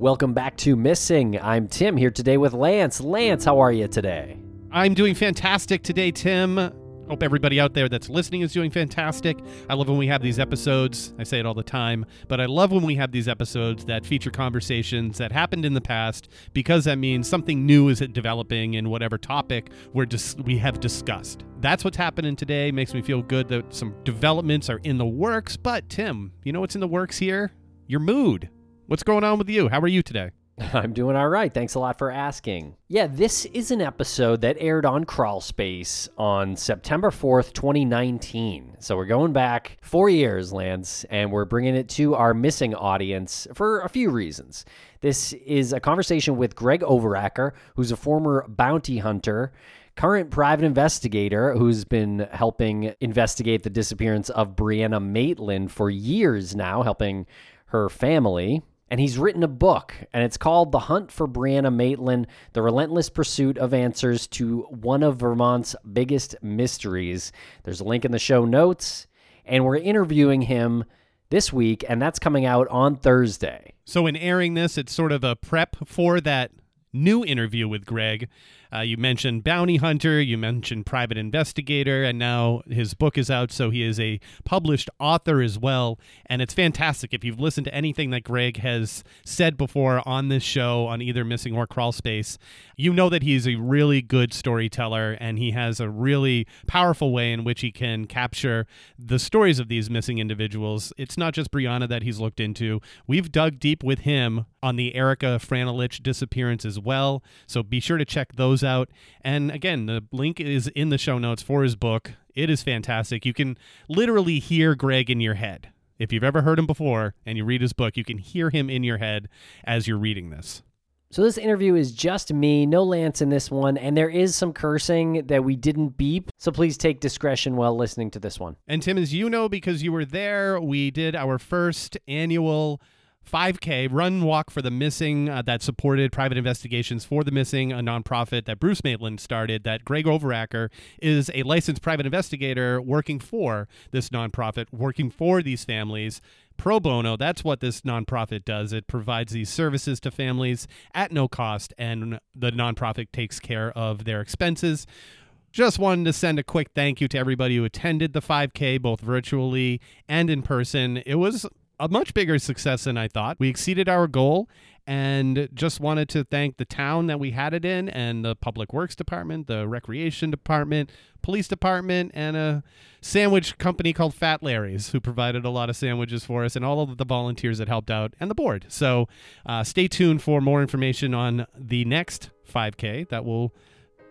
Welcome back to Missing. I'm Tim here today with Lance. Lance, how are you today? I'm doing fantastic today, Tim. Hope everybody out there that's listening is doing fantastic. I love when we have these episodes. I say it all the time, but I love when we have these episodes that feature conversations that happened in the past because that means something new is developing in whatever topic we're dis- we have discussed. That's what's happening today. Makes me feel good that some developments are in the works. But Tim, you know what's in the works here? Your mood. What's going on with you? How are you today? I'm doing all right. Thanks a lot for asking. Yeah, this is an episode that aired on Crawlspace on September 4th, 2019. So we're going back four years, Lance, and we're bringing it to our missing audience for a few reasons. This is a conversation with Greg Overacker, who's a former bounty hunter current private investigator who's been helping investigate the disappearance of Brianna Maitland for years now, helping her family and he's written a book, and it's called The Hunt for Brianna Maitland The Relentless Pursuit of Answers to One of Vermont's Biggest Mysteries. There's a link in the show notes, and we're interviewing him this week, and that's coming out on Thursday. So, in airing this, it's sort of a prep for that new interview with Greg. Uh, you mentioned bounty hunter, you mentioned private investigator, and now his book is out, so he is a published author as well. And it's fantastic. If you've listened to anything that Greg has said before on this show, on either Missing or Crawlspace, you know that he's a really good storyteller and he has a really powerful way in which he can capture the stories of these missing individuals. It's not just Brianna that he's looked into. We've dug deep with him on the Erica Franelich disappearance as well. So be sure to check those out. And again, the link is in the show notes for his book. It is fantastic. You can literally hear Greg in your head. If you've ever heard him before and you read his book, you can hear him in your head as you're reading this. So this interview is just me, no Lance in this one, and there is some cursing that we didn't beep. So please take discretion while listening to this one. And Tim, as you know, because you were there, we did our first annual 5K run walk for the missing uh, that supported private investigations for the missing, a nonprofit that Bruce Maitland started. That Greg Overacker is a licensed private investigator working for this nonprofit, working for these families pro bono. That's what this nonprofit does. It provides these services to families at no cost, and the nonprofit takes care of their expenses. Just wanted to send a quick thank you to everybody who attended the 5K, both virtually and in person. It was a much bigger success than I thought. We exceeded our goal and just wanted to thank the town that we had it in and the public works department, the recreation department, police department, and a sandwich company called Fat Larry's who provided a lot of sandwiches for us and all of the volunteers that helped out and the board. So uh, stay tuned for more information on the next 5K that will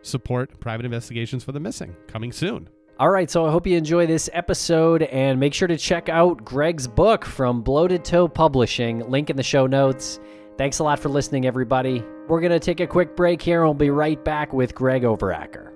support private investigations for the missing coming soon. All right, so I hope you enjoy this episode and make sure to check out Greg's book from Bloated Toe Publishing. Link in the show notes. Thanks a lot for listening, everybody. We're going to take a quick break here and we'll be right back with Greg Overacker.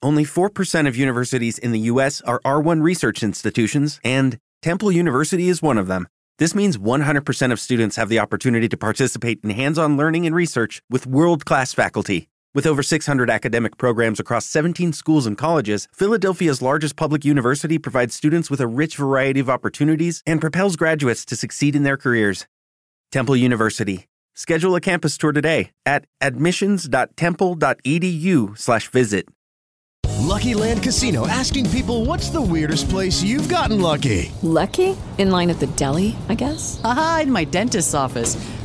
Only 4% of universities in the U.S. are R1 research institutions, and Temple University is one of them. This means 100% of students have the opportunity to participate in hands on learning and research with world class faculty. With over 600 academic programs across 17 schools and colleges, Philadelphia's largest public university provides students with a rich variety of opportunities and propels graduates to succeed in their careers. Temple University. Schedule a campus tour today at admissions.temple.edu/visit. Lucky Land Casino asking people what's the weirdest place you've gotten lucky? Lucky? In line at the deli, I guess. Aha, in my dentist's office.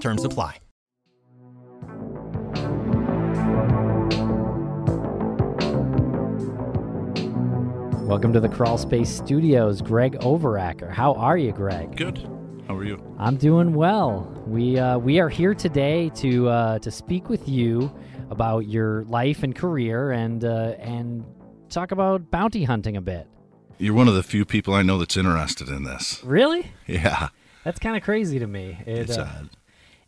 Terms apply. Welcome to the Crawlspace Studios, Greg Overacker. How are you, Greg? Good. How are you? I'm doing well. We uh, we are here today to uh, to speak with you about your life and career and uh, and talk about bounty hunting a bit. You're one of the few people I know that's interested in this. Really? Yeah. That's kind of crazy to me. It, It's uh, odd.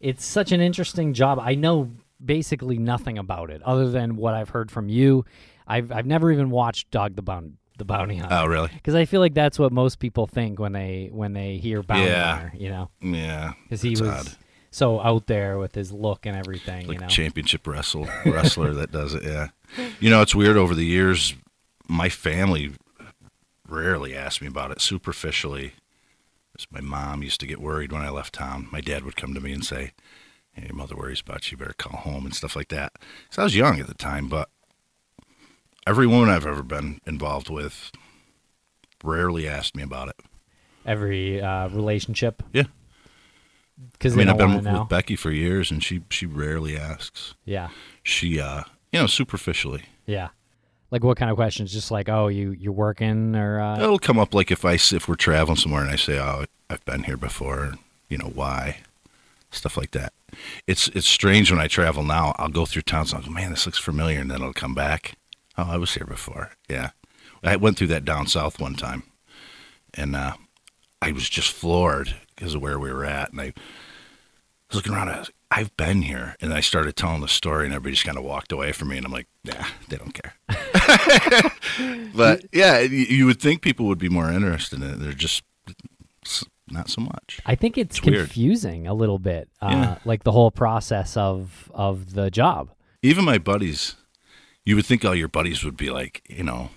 It's such an interesting job. I know basically nothing about it other than what I've heard from you. I've I've never even watched Dog the Bounty the Bounty Hunter. Oh, really? Because I feel like that's what most people think when they when they hear Bounty Yeah. Hunter, you know, Yeah. because he was odd. so out there with his look and everything. like you know, a championship wrestle wrestler that does it. Yeah. You know, it's weird. Over the years, my family rarely asked me about it. Superficially, my mom used to get worried when I left town. My dad would come to me and say, hey, "Your mother worries about you. You better call home and stuff like that." So I was young at the time, but every woman I've ever been involved with rarely asked me about it. every uh, relationship. Yeah. because I mean, I've been with, know. with Becky for years, and she she rarely asks. yeah, She, uh, you know, superficially. yeah. Like what kind of questions? Just like, oh, you you're working or uh, It'll come up like if I if we're traveling somewhere and I say, "Oh, I've been here before," you know why, stuff like that. It's it's strange when I travel now. I'll go through towns and I'll go, "Man, this looks familiar," and then it'll come back. Oh, I was here before. Yeah, I went through that down south one time, and uh, I was just floored because of where we were at, and I was looking around. I was I've been here, and I started telling the story, and everybody just kind of walked away from me, and I'm like, yeah, they don't care. but yeah, you, you would think people would be more interested in it. They're just not so much. I think it's, It's weird. confusing a little bit, uh, Yeah. like the whole process of of the job. Even my buddies, you would think all your buddies would be like, you know,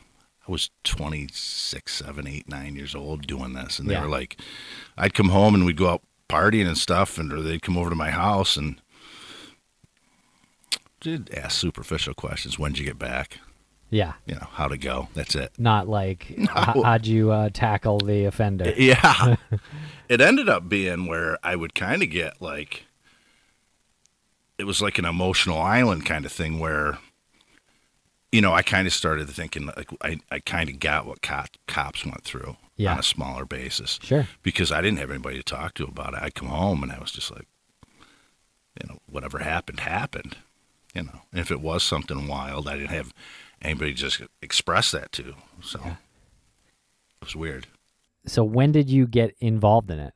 I was 26, 7, 8, 9 years old doing this. And they Yeah. were like, I'd come home and we'd go out partying and stuff, and or they'd come over to my house and did ask superficial questions. When'd you get back? Yeah, You know, how to go? That's it. not like h- how'd you uh, tackle the offender? Yeah. it ended up being where I would kind of get like, it was like an emotional island kind of thing where, you know, I kind of started thinking like I, I kind of got what cop, cops went through Yeah. on a smaller basis Sure. because I didn't have anybody to talk to about it. I'd come home and I was just like, you know, whatever happened, happened. You know, and if it was something wild, I didn't have anybody just express that to. So it was weird. So when did you get involved in it?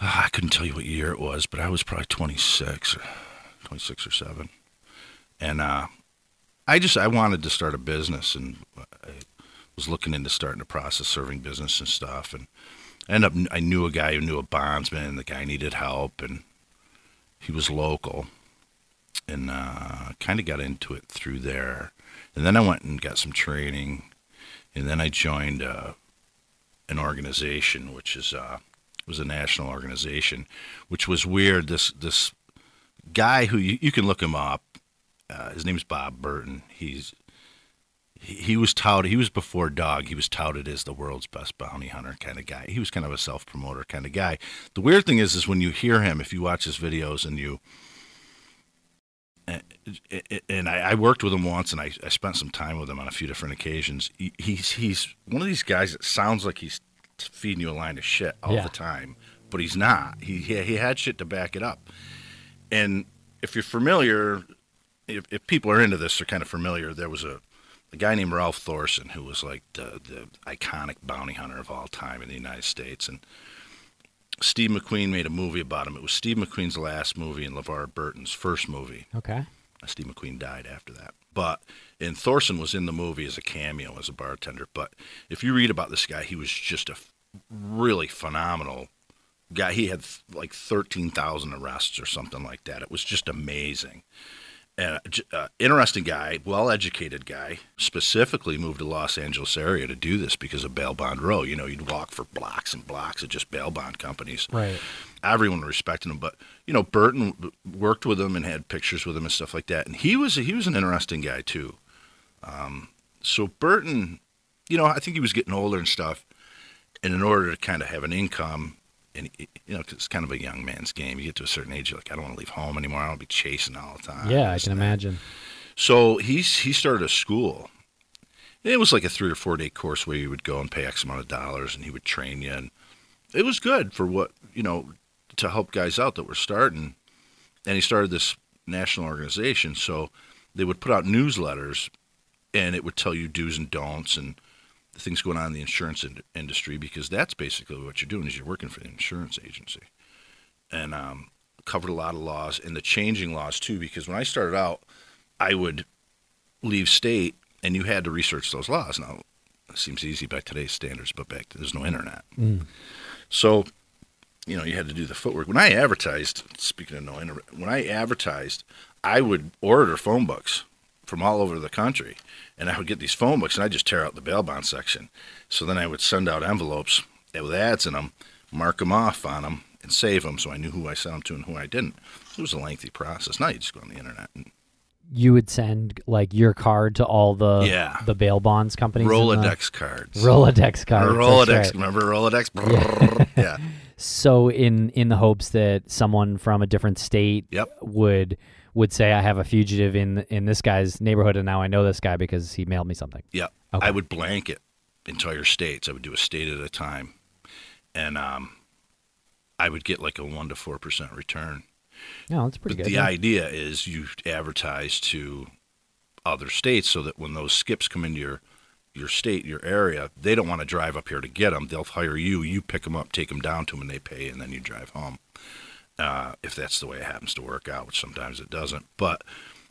Ah, I couldn't tell you what year it was, but I was probably 26 or 26 or 7. And uh, I just I wanted to start a business and I was looking into starting a process serving business and stuff and I ended up I knew a guy who knew a bondsman and the guy needed help and he was local and uh, kind of got into it through there. And then I went and got some training and then I joined uh, an organization which is uh, was a national organization, which was weird. This this guy who you, you can look him up. Uh, his name's Bob Burton. He's he, he was touted. He was before Dog. He was touted as the world's best bounty hunter kind of guy. He was kind of a self promoter kind of guy. The weird thing is, is when you hear him, if you watch his videos and you and- I, worked with him once, and I, spent some time with him on a few different occasions. He's he's one of these guys that sounds like he's feeding you a line of shit all Yeah. the time, but he's not. He, he he had shit to back it up. And if you're familiar, if, if people are into this, they're kind of familiar. There was a, a guy named Ralph Thorson who was like the, the iconic bounty hunter of all time in the United States, and Steve McQueen made a movie about him. It was Steve McQueen's last movie and LeVar Burton's first movie. Okay. Uh, Steve McQueen died after that. But and Thorson was in the movie as a cameo as a bartender. But if you read about this guy, he was just a really phenomenal guy. He had like thirteen thousand arrests or something like that. It was just amazing. And uh, uh, interesting guy, well-educated guy. Specifically moved to Los Angeles area to do this because of bail bond row. You know, you'd walk for blocks and blocks of just bail bond companies Right. everyone respected him. But you know, Burton worked with him and had pictures with him and stuff like that. And he was he was an interesting guy too. Um, so Burton, you know, I think he was getting older and stuff. And in order to kind of have an income, and you know, 'cause it's kind of a young man's game. You get to a certain age, you're like, I don't want to leave home anymore. I don't want to be chasing all the time. yeah, I can imagine. So he's he started a school, It was like a three or four day course where you would go and pay X amount of dollars, and he would train you, and it was good for what you know to help guys out that were starting. And he started this national organization, so they would put out newsletters, and it would tell you do's and don'ts and the things going on in the insurance in- industry because that's basically what you're doing is you're working for the insurance agency, and um, covered a lot of laws and the changing laws too. Because when I started out, I would leave state, and you had to research those laws. Now, it seems easy by today's standards, but back then there's no internet. So, you know, you had to do the footwork. When I advertised, speaking of no internet, when I advertised, I would order phone books from all over the country, and I would get these phone books, and I'd just tear out the bail bond section. So then I would send out envelopes with ads in them, mark them off on them, and save them, so I knew who I sent them to and who I didn't. It was a lengthy process. Now you just go on the internet and You would send like your card to all the Yeah. the bail bonds companies. in the- Rolodex cards. Rolodex cards. Rolodex. right. Remember Rolodex? Brrr. yeah. So in in the hopes that someone from a different state Yep. would would say I have a fugitive in in this guy's neighborhood and now I know this guy because he mailed me something. Yeah. Okay. I would blanket entire states. I would do a state at a time. And um, I would get like a 1% to 4% return. No, that's pretty but good. the yeah. idea is you advertise to other states so that when those skips come into your your state, your area, they don't want to drive up here to get them. They'll hire you. You pick them up, take them down to them, and they pay, and then you drive home. Uh, if that's the way it happens to work out, which sometimes it doesn't. But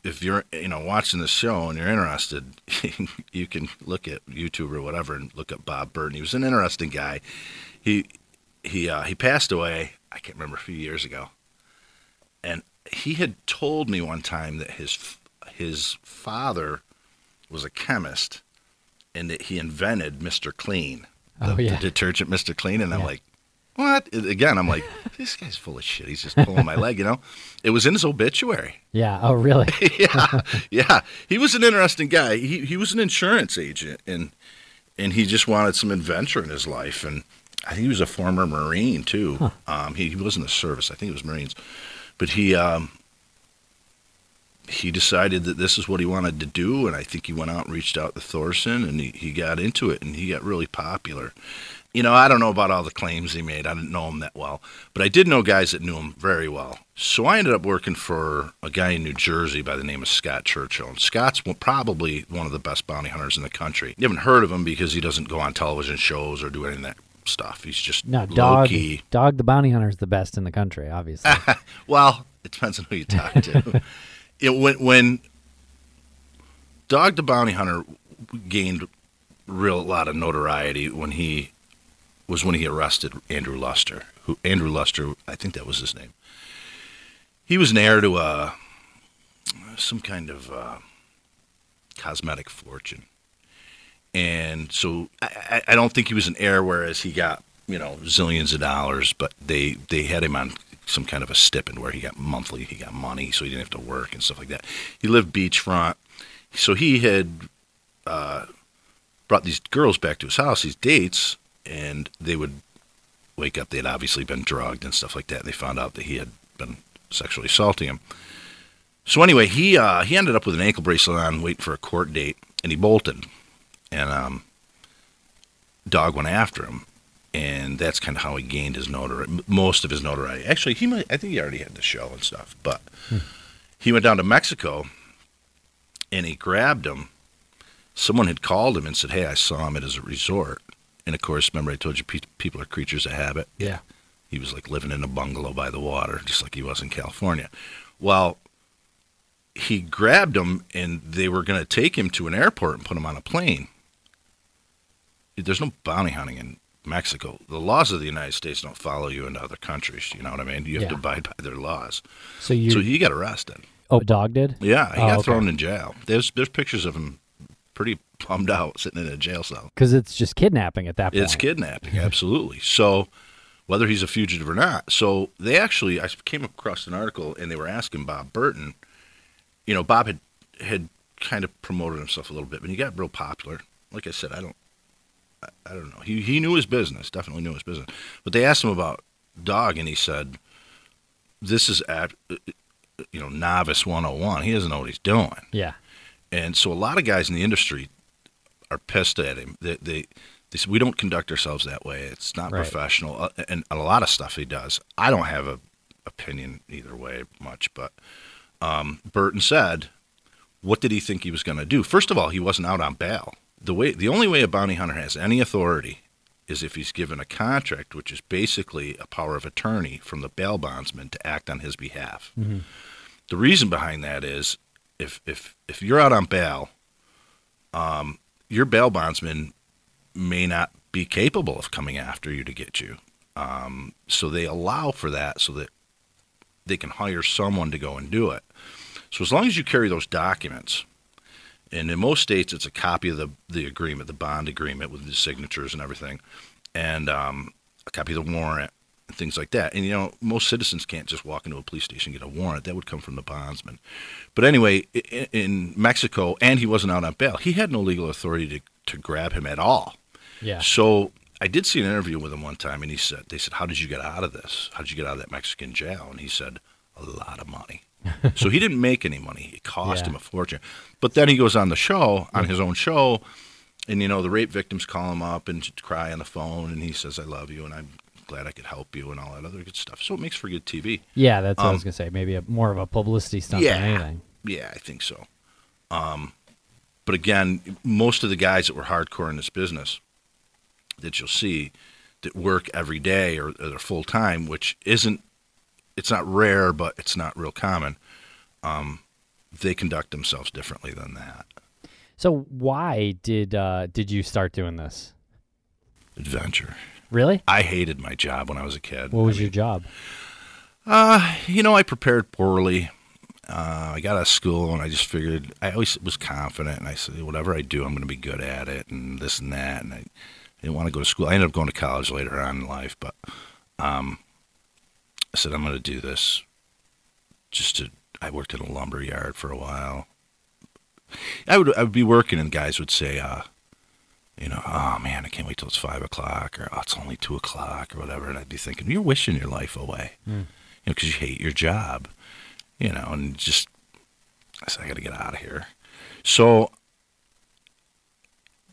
if you're, you know, watching the show and you're interested, you can look at YouTube or whatever and look up Bob Burton. He was an interesting guy. He he uh, he passed away. I can't remember a few years ago, and he had told me one time that his his father was a chemist and that he invented Mr. Clean, the, Oh, yeah. the detergent Mr. Clean, and I'm like, what? Again, I'm like, this guy's full of shit. He's just pulling my leg, you know. It was in his obituary. Yeah. Oh, really? yeah, yeah. He was an interesting guy. He he was an insurance agent, and and he just wanted some adventure in his life. And I think he was a former Marine too. Um, he, he wasn't the service. I think it was Marines, but he um, he decided that this is what he wanted to do, and I think he went out and reached out to Thorson, and he, he got into it, and he got really popular. You know, I don't know about all the claims he made. I didn't know him that well, but I did know guys that knew him very well. So I ended up working for a guy in New Jersey by the name of Scott Churchill. And Scott's probably one of the best bounty hunters in the country. You haven't heard of him because he doesn't go on television shows or do any of that stuff. He's just No, dog. key. Dog the bounty hunter is the best in the country, obviously. Well, it depends on who you talk to. it, when when Dog the Bounty Hunter gained real lot of notoriety when he was when he arrested Andrew Luster. Who Andrew Luster, I think that was his name. He was an heir to a some kind of uh, cosmetic fortune, and so I, I I don't think he was an heir. Whereas he got you know zillions of dollars, but they they had him on some kind of a stipend where he got monthly, he got money, so he didn't have to work and stuff like that. He lived beachfront, so he had uh, brought these girls back to his house, these dates, and they would wake up. They'd obviously been drugged and stuff like that. And they found out that he had been sexually assaulting him. So anyway, he uh, he ended up with an ankle bracelet on, waiting for a court date, and he bolted, and um, dog went after him, and that's kind of how he gained his notoriety, most of his notoriety. Actually, he might, I think he already had the show and stuff, but he went down to Mexico, and he grabbed him. Someone had called him and said, "Hey, I saw him at his resort." And of course, remember I told you pe- people are creatures of habit. Yeah. He was like living in a bungalow by the water, just like he was in California. Well, he grabbed him, and they were going to take him to an airport and put him on a plane. There's no bounty hunting in Mexico. The laws of the United States don't follow you into other countries. You know what I mean? You have to abide by their laws. So you, So he got arrested. oh, dog did? Yeah, he Oh, got okay. thrown in jail. There's there's pictures of him pretty bummed out sitting in a jail cell. Because it's just kidnapping at that point. It's kidnapping, absolutely. So, whether he's a fugitive or not. So, they actually, I came across an article and they were asking Bob Burton. You know, Bob had had kind of promoted himself a little bit, but he got real popular. Like I said, I don't, I, I don't know. He he knew his business, definitely knew his business. But they asked him about Dog, and he said, "This is at, you know, novice 101. He doesn't know what he's doing." Yeah. And so a lot of guys in the industry, are pissed at him. They they, they said we don't conduct ourselves that way. It's not Right. professional, uh, and a lot of stuff he does. I don't have a opinion either way much, but um, Burton said, what did he think he was going to do? First of all, he wasn't out on bail. The way the only way a bounty hunter has any authority is if he's given a contract, which is basically a power of attorney from the bail bondsman to act on his behalf. The reason behind that is if if if you're out on bail, um, your bail bondsman may not be capable of coming after you to get you. Um, so they allow for that so that they can hire someone to go and do it. So as long as you carry those documents, and in most states it's a copy of the the agreement, the bond agreement with the signatures and everything, and um, a copy of the warrant and things like that. And you know, most citizens can't just walk into a police station and get a warrant. That would come from the bondsman. But anyway, in Mexico, and he wasn't out on bail. He had no legal authority to to grab him at all. Yeah. So I did see an interview with him one time, and he said, "They said, how did you get out of this? How did you get out of that Mexican jail?" And he said, "A lot of money." so he didn't make any money. It cost Yeah. him a fortune. But then he goes on the show, on his own show, and you know the rape victims call him up and cry on the phone, and he says, "I love you," and I'm glad I could help you, and all that other good stuff. So it makes for good TV. Yeah, that's what I Um, was gonna say. Maybe a, more of a publicity stunt yeah. than anything. Yeah, I think so. Um, but again, most of the guys that were hardcore in this business that you'll see that work every day or, or they're full time, which isn't, it's not rare, but it's not real common. Um, they conduct themselves differently than that. So why did uh, did you start doing this? Adventure. Really? I hated my job when I was a kid. What was I your job? Uh, you know, I prepared poorly. Uh, I got out of school and I just figured I always was confident and I said whatever I do, I'm going to be good at it and this and that. And I didn't want to go to school. I ended up going to college later on in life, but um, I said I'm going to do this. Just to, I worked in a lumber yard for a while. I would I would be working and guys would say, uh, you know, oh man, I can't wait till it's five o'clock or oh, it's only two o'clock or whatever. And I'd be thinking, you're wishing your life away, hmm. you know, because you hate your job, you know, and just, I said, I got to get out of here. So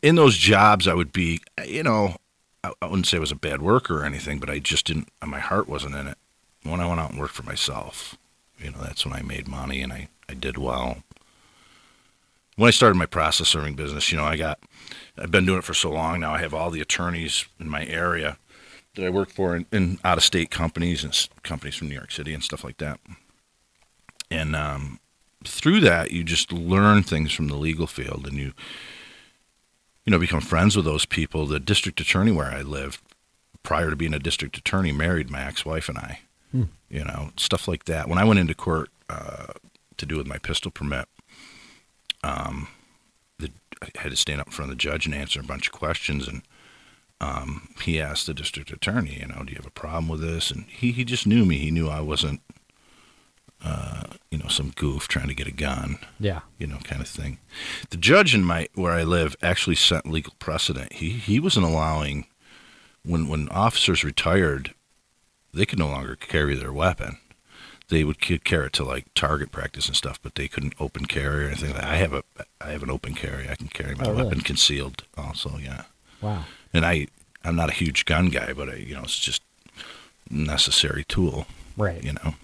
in those jobs, I would be, you know, I, I wouldn't say I was a bad worker or anything, but I just didn't, my heart wasn't in it. When I went out and worked for myself, you know, that's when I made money and I, I did well when I started my process serving business, you know, I got, I've been doing it for so long now. I have all the attorneys in my area that I work for in, in out of state companies and companies from New York City and stuff like that. And um, through that, you just learn things from the legal field and you, you know, become friends with those people. The district attorney where I lived prior to being a district attorney married my ex-wife and I, you know, stuff like that. When I went into court uh, to do with my pistol permit, um, I had to stand up in front of the judge and answer a bunch of questions. And um, he asked the district attorney, you know, do you have a problem with this? And he, he just knew me. He knew I wasn't, uh, you know, some goof trying to get a gun, Yeah. you know, kind of thing. The judge in my where I live actually set legal precedent. He he wasn't allowing when when officers retired, they could no longer carry their weapon they would carry it to like target practice and stuff, but they couldn't open carry or anything. like that. I have a I have an open carry. I can carry my Oh, really? weapon concealed also. Yeah, Wow. and I I'm not a huge gun guy, but I, you know it's just necessary tool. Right. You know.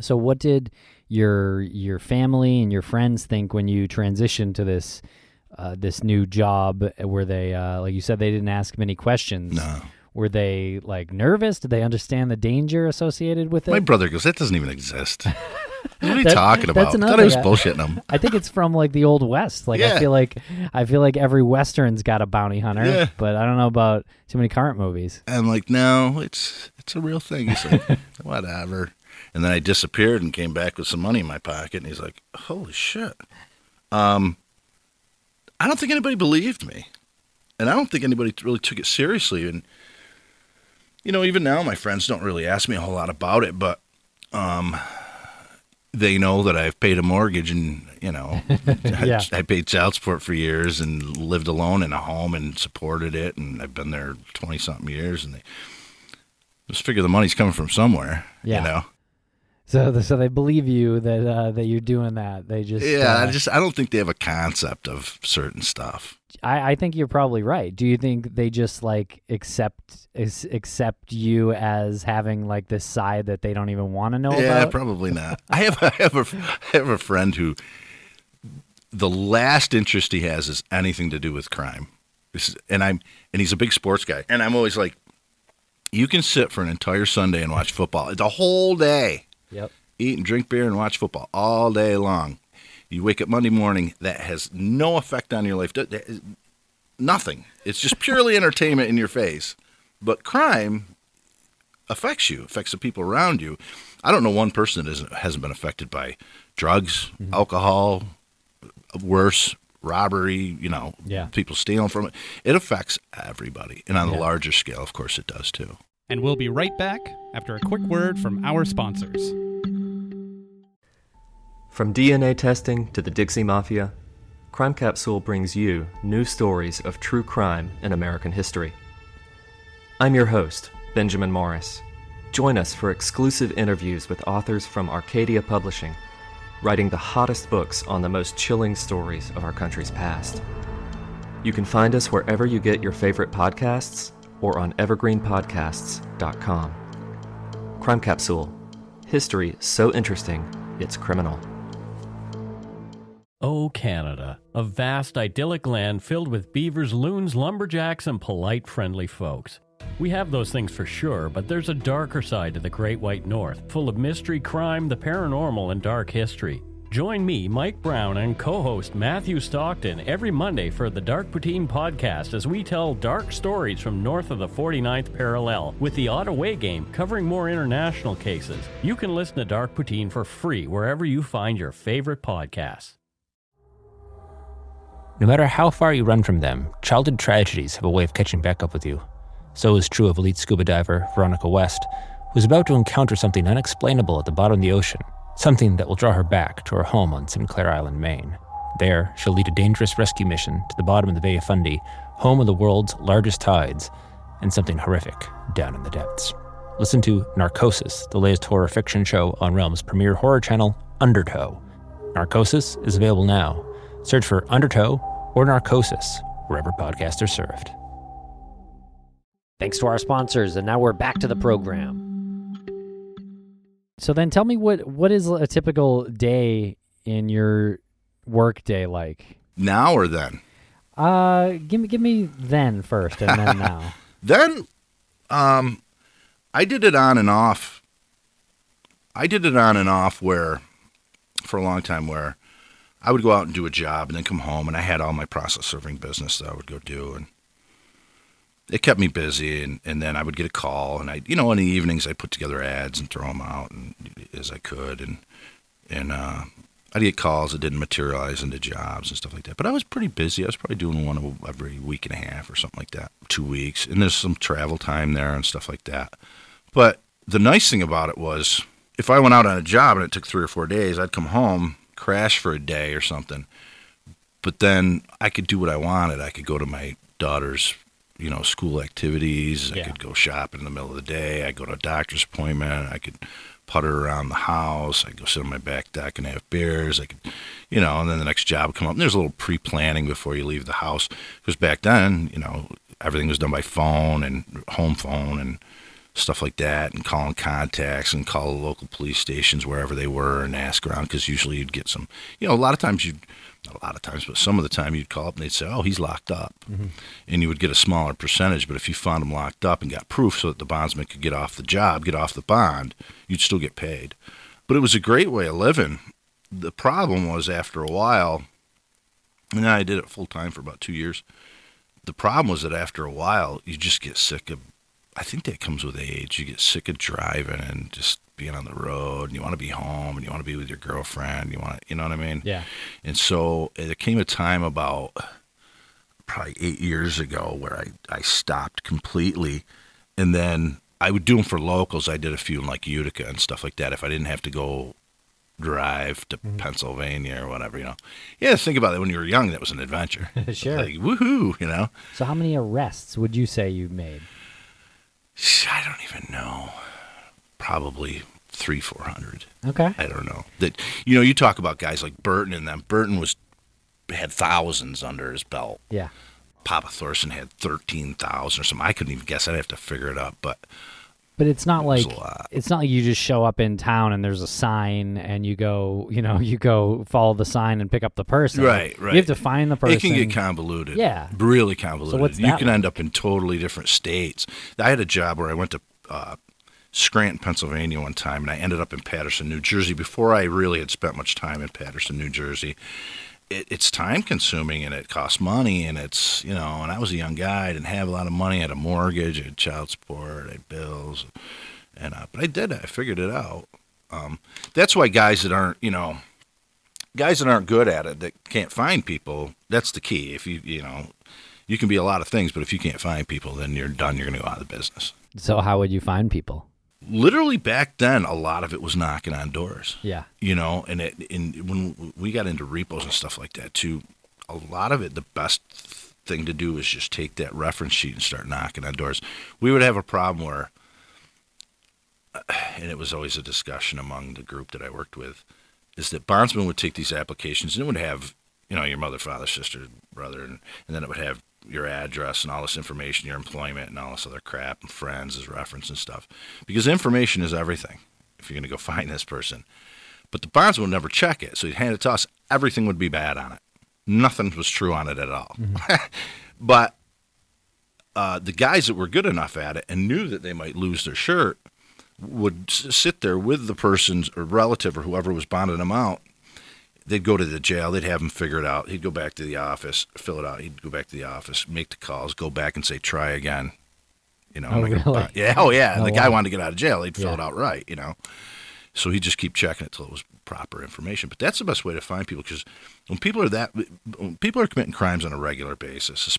So what did your your family and your friends think when you transitioned to this uh, this new job? Were they uh, like you said they didn't ask many questions? No. Were they like nervous? Did they understand the danger associated with it? My brother goes, that doesn't even exist. what are you That- talking about? that's I thought I was bullshitting him. I think it's from like the old west. Like I feel like I feel like every western's got a bounty hunter, Yeah. but I don't know about too many current movies. I'm like, no, it's it's a real thing. He's like, whatever. And then I disappeared and came back with some money in my pocket, and he's like, holy shit. Um, I don't think anybody believed me, and I don't think anybody really took it seriously. And you know, even now, my friends don't really ask me a whole lot about it, but um, they know that I've paid a mortgage, and you know, Yeah. I, I paid child support for years and lived alone in a home and supported it, and I've been there twenty something years, and they just figure the money's coming from somewhere. Yeah. You know, So, so they believe you that uh, that you're doing that. They just Yeah, uh, I just I don't think they have a concept of certain stuff. I, I think you're probably right. Do you think they just like accept ex- accept you as having like this side that they don't even want to know yeah, about? probably not. I have I have a I have a friend who the last interest he has is anything to do with crime. This is- and I'm and he's a big sports guy, and I'm always like, you can sit for an entire Sunday and watch football It's a whole day, Yep. eat and drink beer and watch football all day long. You wake up Monday morning, that has no effect on your life. That- that is- Nothing. It's just purely entertainment in your face. But crime affects you, affects the people around you. I don't know one person that isn't, hasn't been affected by drugs, mm-hmm. alcohol, worse, robbery, you know, Yeah. people stealing from it. It affects everybody. And on Yeah. the larger scale, of course, it does too. And we'll be right back after a quick word from our sponsors. From DNA testing to the Dixie Mafia, Crime Capsule brings you new stories of true crime in American history. I'm your host, Benjamin Morris. Join us for exclusive interviews with authors from Arcadia Publishing, writing the hottest books on the most chilling stories of our country's past. You can find us wherever you get your favorite podcasts or on evergreenpodcasts.com. Crime Capsule History so interesting, it's criminal. Oh, Canada, a vast, idyllic land filled with beavers, loons, lumberjacks, and polite, friendly folks. We have those things for sure, but there's a darker side to the Great White North, full of mystery, crime, the paranormal, and dark history. Join me, Mike Brown, and co host Matthew Stockton every Monday for the Dark Poutine podcast as we tell dark stories from north of the 49th parallel with the Ottawa game covering more international cases. You can listen to Dark Poutine for free wherever you find your favorite podcasts. No matter how far you run from them, childhood tragedies have a way of catching back up with you. So is true of elite scuba diver Veronica West, who's about to encounter something unexplainable at the bottom of the ocean, something that will draw her back to her home on Sinclair Island, Maine. There, she'll lead a dangerous rescue mission to the bottom of the Bay of Fundy, home of the world's largest tides, and something horrific down in the depths. Listen to Narcosis, the latest horror fiction show on Realm's premier horror channel, Undertow. Narcosis is available now. Search for Undertow or Narcosis wherever podcasts are served. Thanks to our sponsors, and now we're back to the program. So then, tell me what what is a typical day in your work day like? Now or then? Uh, give me give me then first, and then now. Then, um, I did it on and off. I did it on and off where, for a long time, where I would go out and do a job and then come home, and I had all my process serving business that I would go do, and it kept me busy. And, and then I would get a call, and I, you know, in the evenings I'd put together ads and throw them out and, as I could, and and uh, I'd get calls that didn't materialize into jobs and stuff like that. But I was pretty busy. I was probably doing one every week and a half or something like that, two weeks. And there's some travel time there and stuff like that. But the nice thing about it was if I went out on a job and it took three or four days, I'd come home, crash for a day or something. But then I could do what I wanted. I could go to my daughter's, you know, school activities. I could go shopping in the middle of the day. I go to a doctor's appointment. I could putter around the house. I go sit on my back deck and have beers. I could, you know, and then the next job would come up. And there's a little pre-planning before you leave the house because back then, you know, everything was done by phone and home phone and stuff like that, and calling contacts and call the local police stations wherever they were and ask around because usually you'd get some, you know, a lot of times you'd. Not a lot of times, but some of the time you'd call up and they'd say, "Oh, he's locked up," mm-hmm. and you would get a smaller percentage. But if you found him locked up and got proof so that the bondsman could get off the job, get off the bond, you'd still get paid. But it was a great way of living. The problem was after a while, and I did it full time for about two years. The problem was that after a while, you just get sick of. I think that comes with age. You get sick of driving and just being on the road, and you want to be home, and you want to be with your girlfriend. You want, to, you know what I mean? Yeah. And so there came a time about probably eight years ago where I, I stopped completely. And then I would do them for locals. I did a few in like Utica and stuff like that if I didn't have to go drive to mm-hmm. Pennsylvania or whatever, you know. Yeah, think about it. When you were young, that was an adventure. Sure. Like, woohoo, you know. So, how many arrests would you say you've made? I don't even know. Probably three, four hundred. Okay. I don't know that. You know, you talk about guys like Burton and them. Burton was had thousands under his belt. Yeah. Papa Thorson had thirteen thousand or something. I couldn't even guess. I'd have to figure it up, but But it's not like it's not like you just show up in town and there's a sign and you go, you know, you go follow the sign and pick up the person. Right, right. You have to find the person. It can get convoluted. Yeah. Really convoluted. what's you can like? end up in totally different states. I had a job where I went to uh, Scranton, Pennsylvania one time, and I ended up in Paterson, New Jersey before I really had spent much time in Paterson, New Jersey. It, it's time consuming and it costs money and it's you know and I was a young guy I didn't have a lot of money I had a mortgage I had child support I had bills and uh, but I did it I figured it out. Um, that's why guys that aren't you know guys that aren't good at it that can't find people that's the key. If you you know you can be a lot of things but if you can't find people then you're done you're to go out of the business. So how would you find people? Literally back then a lot of it was knocking on doors Yeah. you know and it and when we got into repos and stuff like that too a lot of it the best thing to do is just take that reference sheet and start knocking on doors we would have a problem where and it was always a discussion among the group that I worked with is that bondsman would take these applications and it would have you know your mother father sister brother and, and then it would have your address and all this information your employment and all this other crap and friends as reference and stuff. Because information is everything if you're going to go find this person. But the bondsman would never check it so he'd hand it to us everything would be bad on it. Nothing was true on it at all. But uh, the guys that were good enough at it and knew that they might lose their shirt would s- sit there with the person's or relative or whoever was bonding them out. They'd go to the jail. They'd have him figure it out. He'd go back to the office, fill it out. He'd go back to the office, make the calls, go back and say, "Try again." You know, Oh, really? yeah, oh yeah. Oh, the guy wow. wanted to get out of jail. He'd fill Yeah. it out right. You know, so he'd just keep checking it till it was proper information. But that's the best way to find people because when people are that, when people are committing crimes on a regular basis,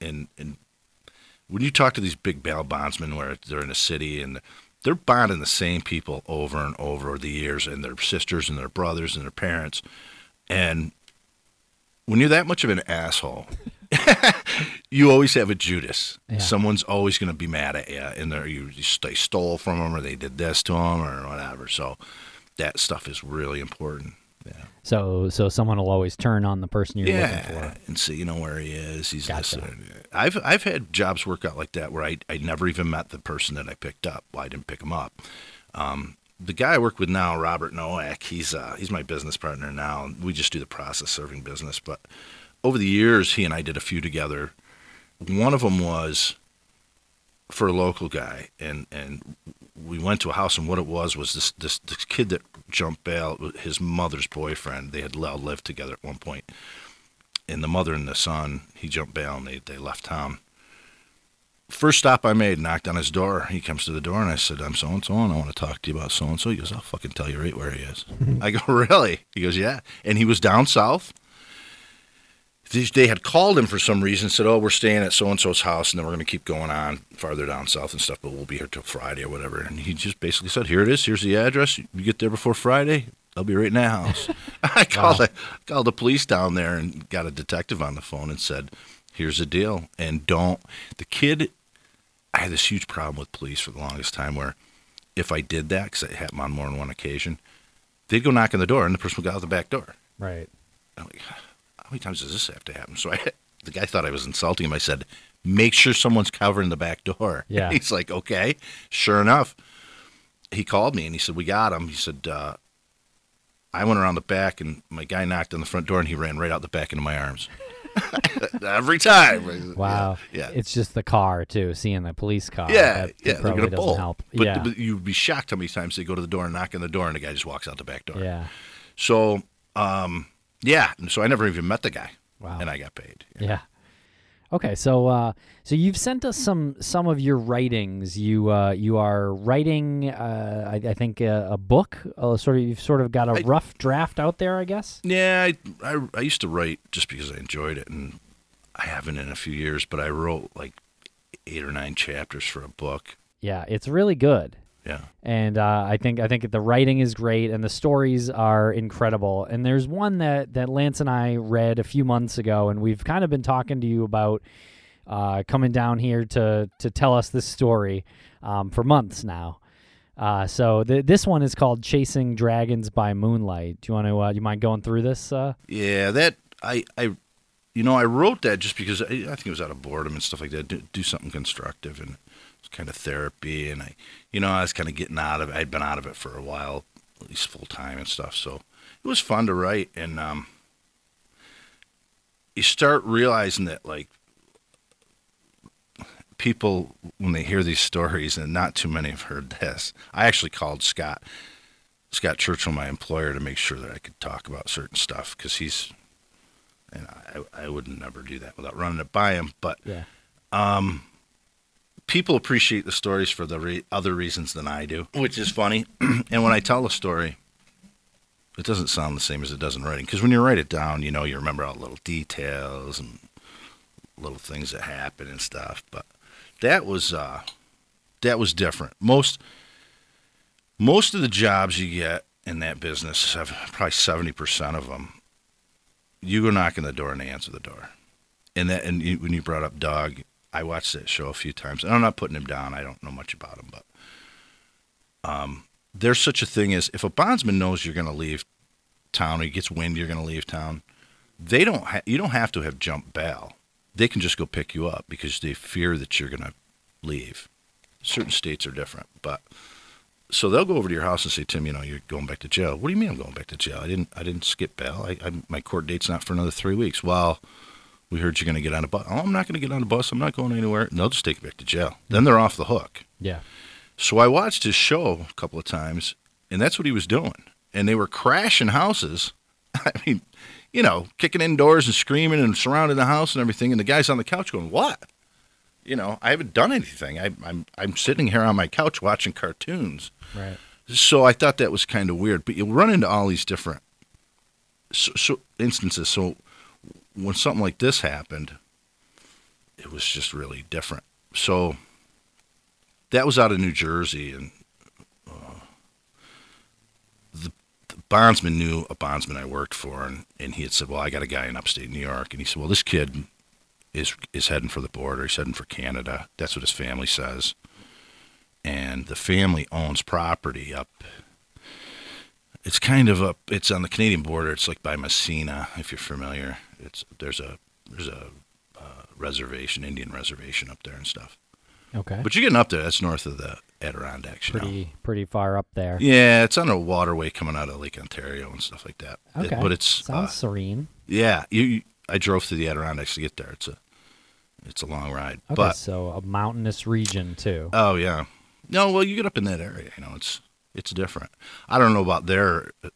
and and when you talk to these big bail bondsmen where they're in a city and they're bonding the same people over and over the years and their sisters and their brothers and their parents. And when you're that much of an asshole you always have a judas. Yeah. someone's always going to be mad at you and they're you, you they stole from them or they did this to them or whatever. So that stuff is really important So so someone will always turn on the person you're yeah, looking for. and see, you know where he is. He's Gotcha. this. I've I've had jobs work out like that where I I never even met the person that I picked up. Well, I didn't pick him up. Um, the guy I work with now, Robert Nowak, he's uh, he's my business partner now. We just do the process serving business. But over the years, he and I did a few together. One of them was for a local guy, and and we went to a house, and what it was was this this, this kid that jumped bail, his mother's boyfriend. They had lived together at one point, and the mother and the son, he jumped bail, and they they left town. First stop I made, knocked on his door. He comes to the door, and I said, "I'm so and so, and I want to talk to you about so and so." He goes, "I'll fucking tell you right where he is." I go, "Really?" He goes, "Yeah," and he was down south these- they had called him for some reason, said, "Oh, we're staying at so and so's house, and then we're going to keep going on farther down south and stuff, but we'll be here till Friday or whatever." And he just basically said, "Here it is. Here's the address. You get there before Friday. I'll be right in that house." I called the, called the police down there and got a detective on the phone and said, "Here's the deal, and don't the kid." I had this huge problem with police for the longest time, where if I did that, because it happened on more than one occasion, they'd go knock on the door, and the person would go out the back door. Right. I'm like, how many times does this have to happen? So I, the guy thought I was insulting him. I said, make sure someone's covering the back door. Yeah. He's like, okay. Sure enough, he called me and he said, we got him. He said, uh, I went around the back and my guy knocked on the front door and he ran right out the back into my arms. Every time. Wow. Yeah. It's just the car too, seeing the police car. Yeah, that yeah, probably doesn't help. But, yeah. but you'd be shocked how many times they go to the door and knock on the door, and the guy just walks out the back door. Yeah. So, um, yeah. and So I never even met the guy. Wow. And I got paid. Yeah. Okay, so uh, so you've sent us some some of your writings. You uh, you are writing, uh, I, I think, a, a book. Sort of, you've sort of got a rough draft out there, I guess. Yeah, I, I I used to write just because I enjoyed it, and I haven't in a few years. But I wrote like eight or nine chapters for a book. Yeah, it's really good. Yeah. and uh, I think I think the writing is great and the stories are incredible. And there's one that that Lance and I read a few months ago, and we've kind of been talking to you about uh, coming down here to to tell us this story um, for months now. Uh, so th- this one is called "Chasing Dragons by Moonlight." Do you want to? Uh, you mind going through this? Uh? Yeah, that I I you know I wrote that just because I, I think it was out of boredom and stuff like that. Do, do something constructive and it's kind of therapy. And I, you know, I was kind of getting out of it. I'd been out of it for a while, at least full time and stuff. So it was fun to write. And um, you start realizing that like people when they hear these stories, and not too many have heard this. I actually called Scott, Scott Churchill, my employer, to make sure that I could talk about certain stuff because he's, and I, I would never do that without running it by him. But Yeah. um, people appreciate the stories for the re- other reasons than I do, which is funny. and when I tell a story, it doesn't sound the same as it does in writing. Because when you write it down, you know, you remember all the little details and little things that happen and stuff. But that was uh, that was different. Most most of the jobs you get in that business, probably seventy percent of them, you go knock on the door and they answer the door. And that and you, when you brought up Dog, I watched that show a few times, and I'm not putting him down. I don't know much about him, but um, there's such a thing as if a bondsman knows you're going to leave town, or he gets wind you're going to leave town, they don't. Ha- you don't have to have jump bail. They can just go pick you up because they fear that you're going to leave. Certain states are different, but so they'll go over to your house and say, Tim, you know, you're going back to jail. What do you mean I'm going back to jail? I didn't. I didn't skip bail. I, I my court date's not for another three weeks. Well, we heard you're going to get on a bus. Oh, I'm not going to get on a bus. I'm not going anywhere. And they'll just take you back to jail. Then they're off the hook. Yeah. So I watched his show a couple of times, and that's what he was doing. And they were crashing houses. I mean, you know, kicking in doors and screaming and surrounding the house and everything. And the guy's on the couch going, "What? You know, I haven't done anything. I, I'm I'm sitting here on my couch watching cartoons." Right. So I thought that was kind of weird. But you'll run into all these different so, so instances. So when something like this happened, it was just really different. So that was out of New Jersey, and uh, the, the bondsman knew a bondsman I worked for, and, and he had said, "Well, I got a guy in upstate New York," and he said, "Well, this kid is is heading for the border. He's heading for Canada. That's what his family says." And the family owns property up. It's kind of up. It's on the Canadian border. It's like by Massena, if you're familiar. It's there's a there's a uh, reservation, Indian reservation up there and stuff. Okay. But you're getting up there. That's north of the Adirondacks. You know? Pretty pretty far up there. Yeah, it's on a waterway coming out of Lake Ontario and stuff like that. It- Okay. but it's sounds uh, serene. yeah. You, you, I drove through the Adirondacks to get there. It's a it's a long ride. Okay, but so a mountainous region too. oh yeah, no. Well, you get up in that area. You know, it's it's different. I don't know about there. uh,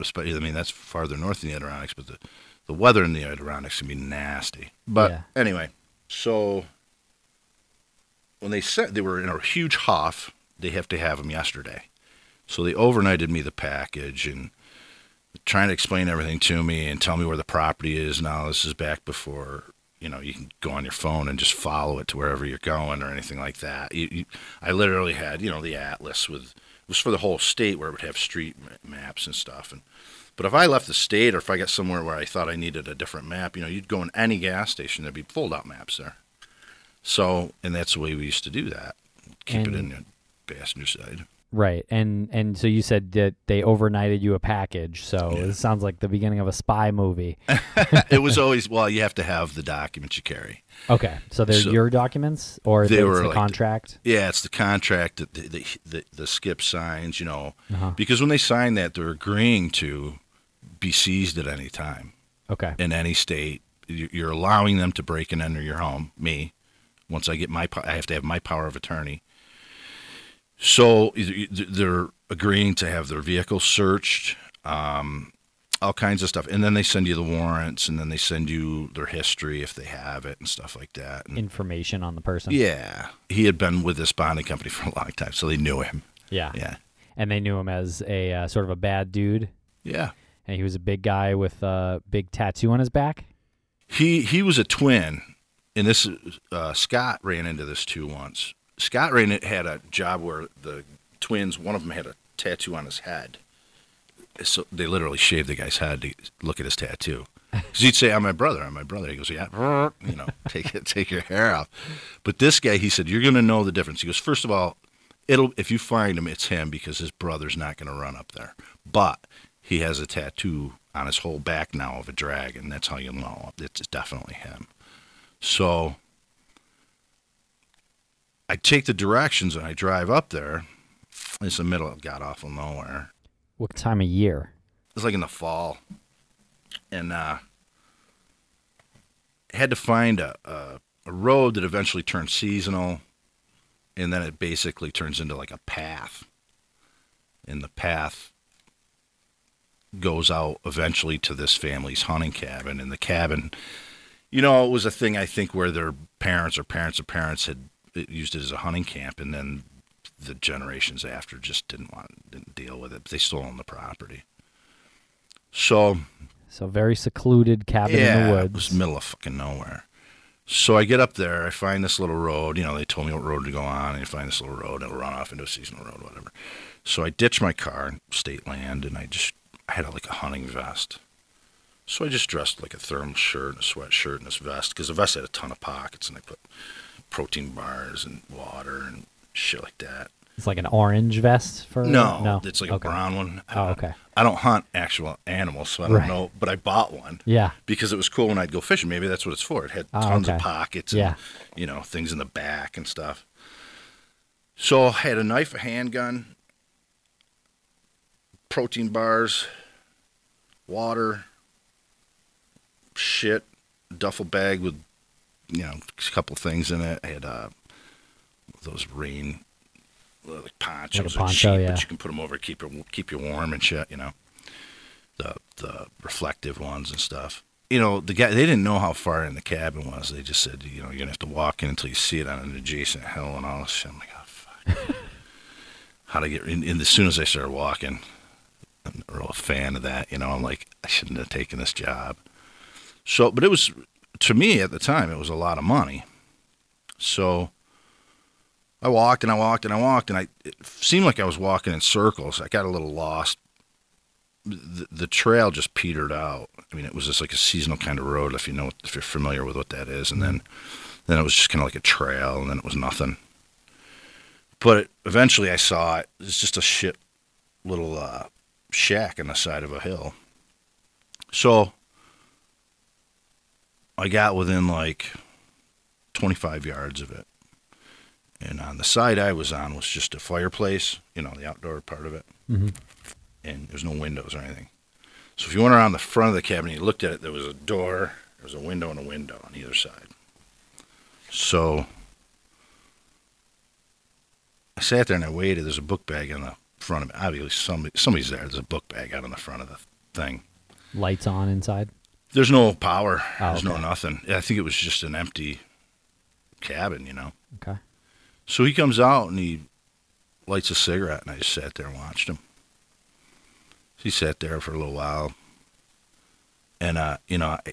Especially, I mean, that's farther north in the Adirondacks, but the the weather in the Adirondacks can be nasty. But Yeah. anyway, so when they said they were in a huge huff, they have to have them yesterday. So they overnighted me the package and trying to explain everything to me and tell me where the property is. Now this is back before you know you can go on your phone and just follow it to wherever you're going or anything like that. You, you, I literally had you know the atlas with it was for the whole state where it would have street maps and stuff. And but if I left the state or if I got somewhere where I thought I needed a different map, you know, you'd go in any gas station there'd be fold out maps there. So and that's the way we used to do that. Keep it in And- the passenger side. Right. And and so you said that they overnighted you a package. So it sounds like the beginning of a spy movie. it was always well, you have to have the documents you carry. Okay. So they're So- your documents or They it's were the like- contract? Yeah, it's the contract that the the, the, the skip signs, you know, Uh-huh. because when they sign that, they're agreeing to be seized at any time Okay. in any state. You- You're allowing them to break and enter your home. Me, once I get my, I have to have my power of attorney. So they're agreeing to have their vehicle searched, um, all kinds of stuff, and then they send you the warrants, and then they send you their history if they have it and stuff like that. And Information on the person. yeah, he had been with this bonding company for a long time, so they knew him. Yeah. Yeah. And they knew him as a uh, sort of a bad dude. Yeah. And he was a big guy with a big tattoo on his back. He he was a twin, and this uh, Scott ran into this too once. Scott ran it had a job where the twins, one of them had a tattoo on his head, so they literally shaved the guy's head to look at his tattoo. Because he'd say, "I'm my brother. I'm my brother." He goes, "Yeah, you know, take it, take your hair off." But this guy, he said, "You're going to know the difference." He goes, first of all, It'll if you find him, it's him because his brother's not going to run up there. But he has a tattoo on his whole back now of a dragon. That's how you know it's definitely him. So I take the directions and I drive up there. It's the middle of god awful nowhere. What time of year? It's like in the fall, and uh, had to find a, a a road that eventually turns seasonal, and then it basically turns into like a path. And the path goes out eventually to this family's hunting cabin, and the cabin, you know, it was a thing I think where their parents or parents of parents had uh, used it as a hunting camp, and then the generations after just didn't want didn't deal with it. They still own the property. So So very secluded cabin yeah, in the woods. it was middle of fucking nowhere. So I get up there, I find this little road. You know, they told me what road to go on, and you find this little road, and it'll run off into a seasonal road, whatever. So I ditch my car, state land, and I just I had like a hunting vest. So I just dressed like a thermal shirt and a sweatshirt and this vest because the vest had a ton of pockets, and I put protein bars and water and shit like that. It's like an orange vest for No, no. it's like Okay. a brown one. I Oh, okay. I don't hunt actual animals, so I don't Right. know. But I bought one. Yeah. Because it was cool when I'd go fishing. Maybe that's what it's for. It had Oh, tons of okay. pockets. Yeah. And, you know, things in the back and stuff. So I had a knife, a handgun, protein bars, water, shit, duffel bag with, you know, a couple things in it. I had uh, those rain like ponchos are poncho, cheap, yeah. but you can put them over to keep you keep you warm and shit. You know, the the reflective ones and stuff. You know, the guy they didn't know how far in the cabin was. They just said, you know, you're gonna have to walk in until you see it on an adjacent hill and all this shit. I'm like, oh fuck. how to get in? And as soon as I started walking, I'm a real fan of that. You know, I'm like, I shouldn't have taken this job. So, but it was to me at the time, it was a lot of money. So I walked and I walked and I walked and I it seemed like I was walking in circles. I got a little lost. The, the trail just petered out. I mean, it was just like a seasonal kind of road, if you know, if you're familiar with what that is. And then, then it was just kind of like a trail, and then it was nothing. But eventually, I saw it. It's just a shit little uh, shack on the side of a hill. So I got within like 25 yards of it. And on the side I was on was just a fireplace, you know, the outdoor part of it. Mhm. And there's no windows or anything. So if you went around the front of the cabin and you looked at it, there was a door, there was a window and a window on either side. So I sat there and I waited. There's a book bag on the front of it. Obviously, somebody, somebody's there. There's a book bag out on the front of the thing. Lights on inside. There's no power. Oh, There's no nothing. I think it was just an empty cabin, you know. Okay. So he comes out and he lights a cigarette, and I just sat there and watched him. He sat there for a little while, and uh, you know, I,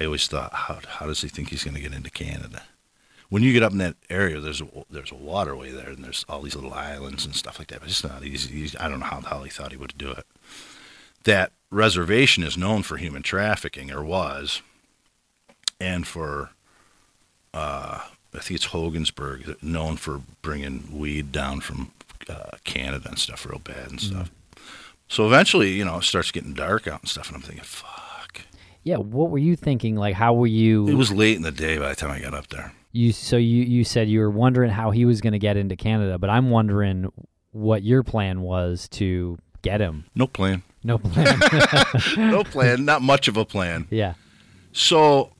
I always thought, how how does he think he's going to get into Canada? When you get up in that area, there's a there's a waterway there, and there's all these little islands and stuff like that. But it's not easy. I don't know how the hell he thought he would do it. That reservation is known for human trafficking, or was, and for uh, I think it's Hogansburg, known for bringing weed down from uh, Canada and stuff real bad and stuff. So eventually, you know, it starts getting dark out and stuff, and I'm thinking, fuck. Yeah. What were you thinking? Like, how were you? It was late in the day by the time I got up there. You so you you said you were wondering how he was going to get into Canada, but I'm wondering what your plan was to get him. No plan. No plan. no plan. Not much of a plan. Yeah. So,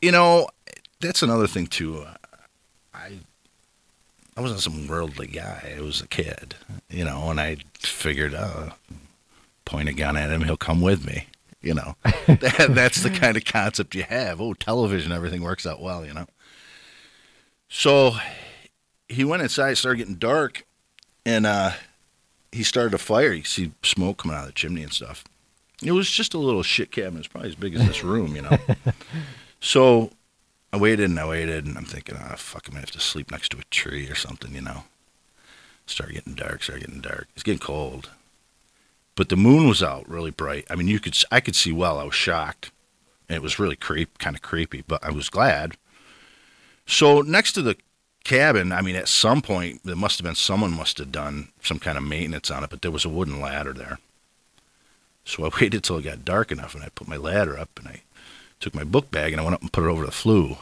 you know, that's another thing too. I I wasn't some worldly guy. I was a kid, you know, and I figured, uh, point a gun at him, he'll come with me. You know, that, that's the kind of concept you have. Oh, television, everything works out well, you know. So he went inside, it started getting dark, and uh, he started a fire. You see smoke coming out of the chimney and stuff. It was just a little shit cabin. It's probably as big as this room, you know. so I waited and I waited, and I'm thinking, oh, fuck, I'm to have to sleep next to a tree or something, you know. Started getting dark, started getting dark. It's getting cold. But the moon was out really bright. I mean, you could, s- I could see well. I was shocked. And it was really creep, kind of creepy, but I was glad. So next to the cabin, I mean, at some point, there must have been someone must have done some kind of maintenance on it, but there was a wooden ladder there. So I waited till it got dark enough, and I put my ladder up, and I took my book bag and I went up and put it over the flue.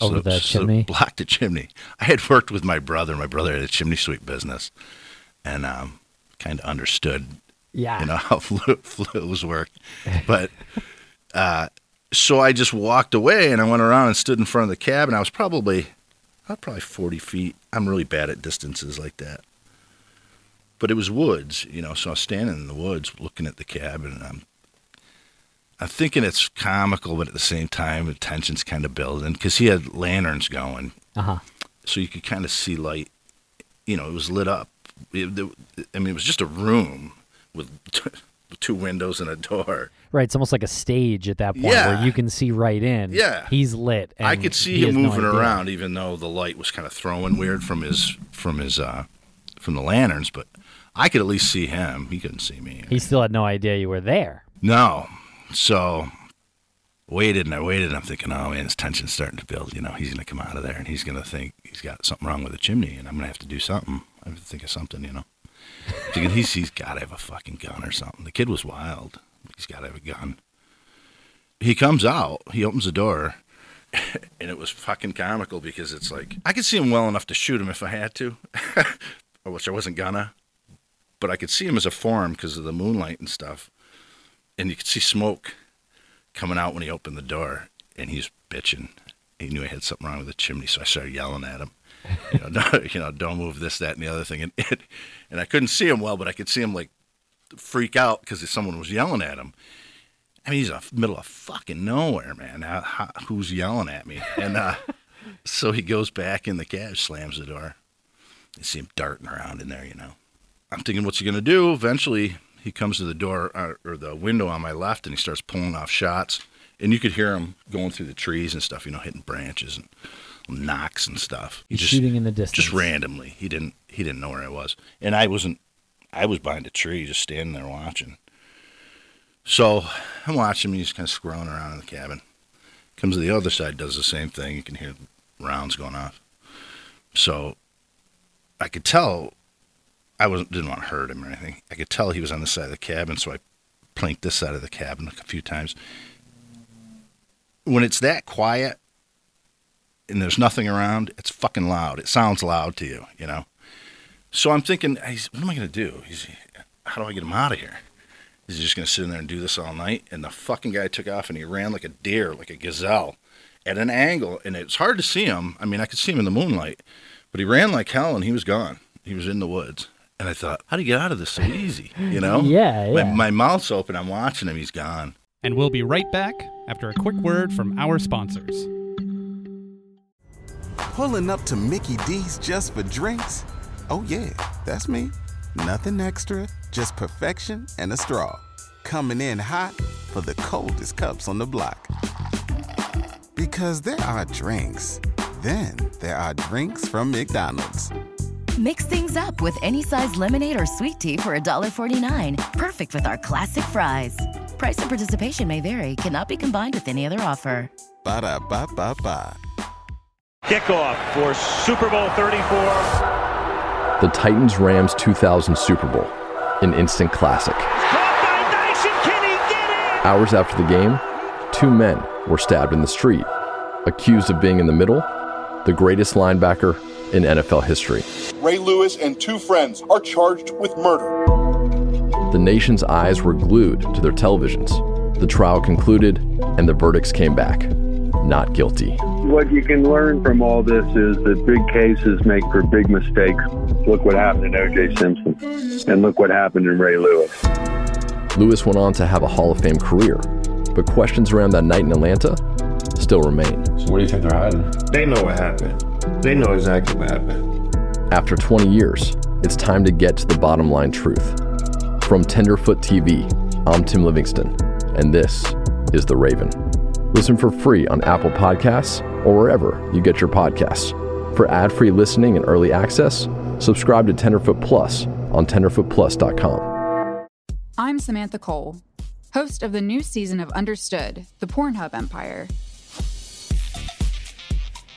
Over so, the so chimney? blocked the chimney. I had worked with my brother. My brother had a chimney sweep business, and um, kind of understood, Yeah. you know, how flu- flues work. But uh, so I just walked away and I went around and stood in front of the cabin. I was probably, I was probably forty feet. I'm really bad at distances like that. But it was woods, you know. So I was standing in the woods looking at the cabin, and I'm I'm thinking it's comical, but at the same time, the tension's kind of building because he had lanterns going, Uh huh. so you could kind of see light. You know, it was lit up. It, the- I mean, it was just a room with two windows and a door. Right. It's almost like a stage at that point Yeah. where you can see right in. Yeah. He's lit. I could see him has no moving around, even though the light was kind of throwing weird from his from his uh, from the lanterns. But I could at least see him. He couldn't see me. He still had no idea you were there. No. So waited and I waited and I'm thinking, oh man, his tension's starting to build. You know, he's gonna come out of there and he's gonna think he's got something wrong with the chimney and I'm gonna have to do something. I have to think of something, you know. Thinking he's he's gotta have a fucking gun or something. The kid was wild. He's gotta have a gun. He comes out, he opens the door, and it was fucking comical because it's like I could see him well enough to shoot him if I had to. Which I wasn't gonna. But I could see him as a form because of the moonlight and stuff and you could see smoke coming out when he opened the door, and he's bitching. He knew I had something wrong with the chimney, so I started yelling at him. You know, don't, you know, don't move this, that, and the other thing. And and I couldn't see him well, but I could see him like freak out because someone was yelling at him. I mean, he's in the middle of fucking nowhere, man. How, how, who's yelling at me? And uh, so he goes back in the cab, slams the door. You see him darting around in there, you know. I'm thinking, what's he gonna do? Eventually, he comes to the door uh, or the window on my left, and he starts pulling off shots. And you could hear him going through the trees and stuff, you know, hitting branches and knocks and stuff. He He's shooting in the distance. just randomly. He didn't he didn't know where I was, and I wasn't. I was behind a tree, just standing there watching. So I'm watching him. He's kind of scrolling around in the cabin. Comes to the other side, does the same thing. You can hear rounds going off. So I could tell I wasn't didn't want to hurt him or anything. I could tell he was on the side of the cabin, so I planked this side of the cabin a few times. When it's that quiet and there's nothing around, it's fucking loud. It sounds loud to you, you know. So I'm thinking, what am I gonna do? He's, how do I get him out of here? Is he just gonna sit in there and do this all night? And the fucking guy took off and he ran like a deer, like a gazelle, at an angle, and it's hard to see him. I mean, I could see him in the moonlight, but he ran like hell and he was gone. He was in the woods. And I thought, how do you get out of this so easy? You know? Yeah, My, yeah. my mouth's open. I'm watching him. He's gone. And we'll be right back after a quick word from our sponsors. Pulling up to Mickey D's just for drinks? Oh, yeah, that's me. Nothing extra, just perfection and a straw. Coming in hot for the coldest cups on the block. Because there are drinks, then there are drinks from McDonald's. Mix things up with any size lemonade or sweet tea for $1.49. Perfect with our classic fries. Price and participation may vary, cannot be combined with any other offer. Ba da ba ba ba. Kickoff for Super Bowl 34. The Titans Rams 2000 Super Bowl, an instant classic. Hours after the game, two men were stabbed in the street, accused of being in the middle, the greatest linebacker in NFL history. Ray Lewis and two friends are charged with murder. The nation's eyes were glued to their televisions. The trial concluded, and the verdicts came back not guilty. What you can learn from all this is that big cases make for big mistakes. Look what happened in O.J. Simpson, and look what happened in Ray Lewis. Lewis went on to have a Hall of Fame career, but questions around that night in Atlanta still remain. So what do you think they're hiding? They know what happened. They know exactly what happened. After 20 years, it's time to get to the bottom line truth. From Tenderfoot TV, I'm Tim Livingston, and this is The Raven. Listen for free on Apple Podcasts or wherever you get your podcasts. For ad-free listening and early access, subscribe to Tenderfoot Plus on tenderfootplus.com. I'm Samantha Cole, host of the new season of Understood, the Pornhub Empire.